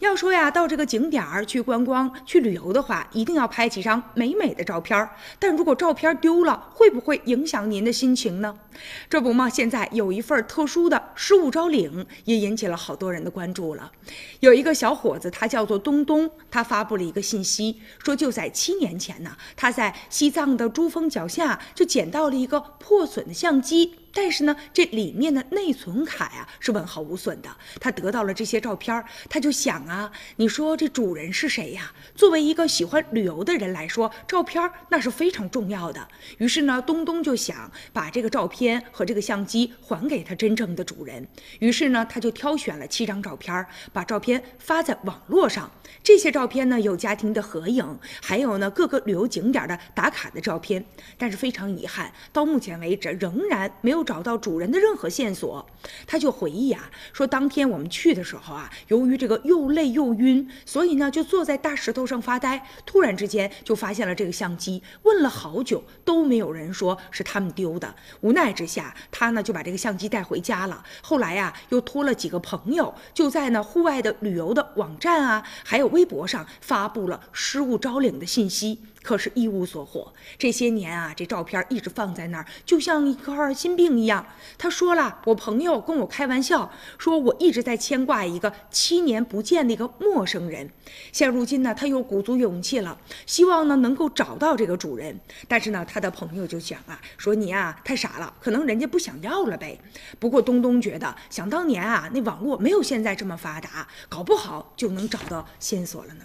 要说呀，到这个景点儿去观光、去旅游的话，一定要拍几张美美的照片儿。但如果照片丢了，会不会影响您的心情呢？这不嘛，现在有一份特殊的失物招领，也引起了好多人的关注了。有一个小伙子，他叫做东东，他发布了一个信息，说就在七年前呢，他在西藏的珠峰脚下就捡到了一个破损的相机。但是呢，这里面的内存卡呀是完好无损的。他得到了这些照片，他就想啊，你说这主人是谁呀？作为一个喜欢旅游的人来说，照片那是非常重要的。于是呢，东东就想把这个照片和这个相机还给他真正的主人。于是呢，他就挑选了七张照片，把照片发在网络上。这些照片呢，有家庭的合影，还有呢各个旅游景点的打卡的照片。但是非常遗憾，到目前为止仍然没有。不找到主人的任何线索，他就回忆啊，说当天我们去的时候啊，由于这个又累又晕，所以呢就坐在大石头上发呆。突然之间就发现了这个相机，问了好久都没有人说是他们丢的。无奈之下，他呢就把这个相机带回家了。后来呀，又托了几个朋友，就在呢户外的旅游的网站啊，还有微博上发布了失物招领的信息。可是，一无所获。这些年啊，这照片一直放在那儿，就像一块心病一样。他说了，我朋友跟我开玩笑，说我一直在牵挂一个七年不见的一个陌生人。现如今呢，他又鼓足勇气了，希望呢能够找到这个主人。但是呢，他的朋友就讲啊，说你啊太傻了，可能人家不想要了呗。不过东东觉得，想当年啊，那网络没有现在这么发达，搞不好就能找到线索了呢。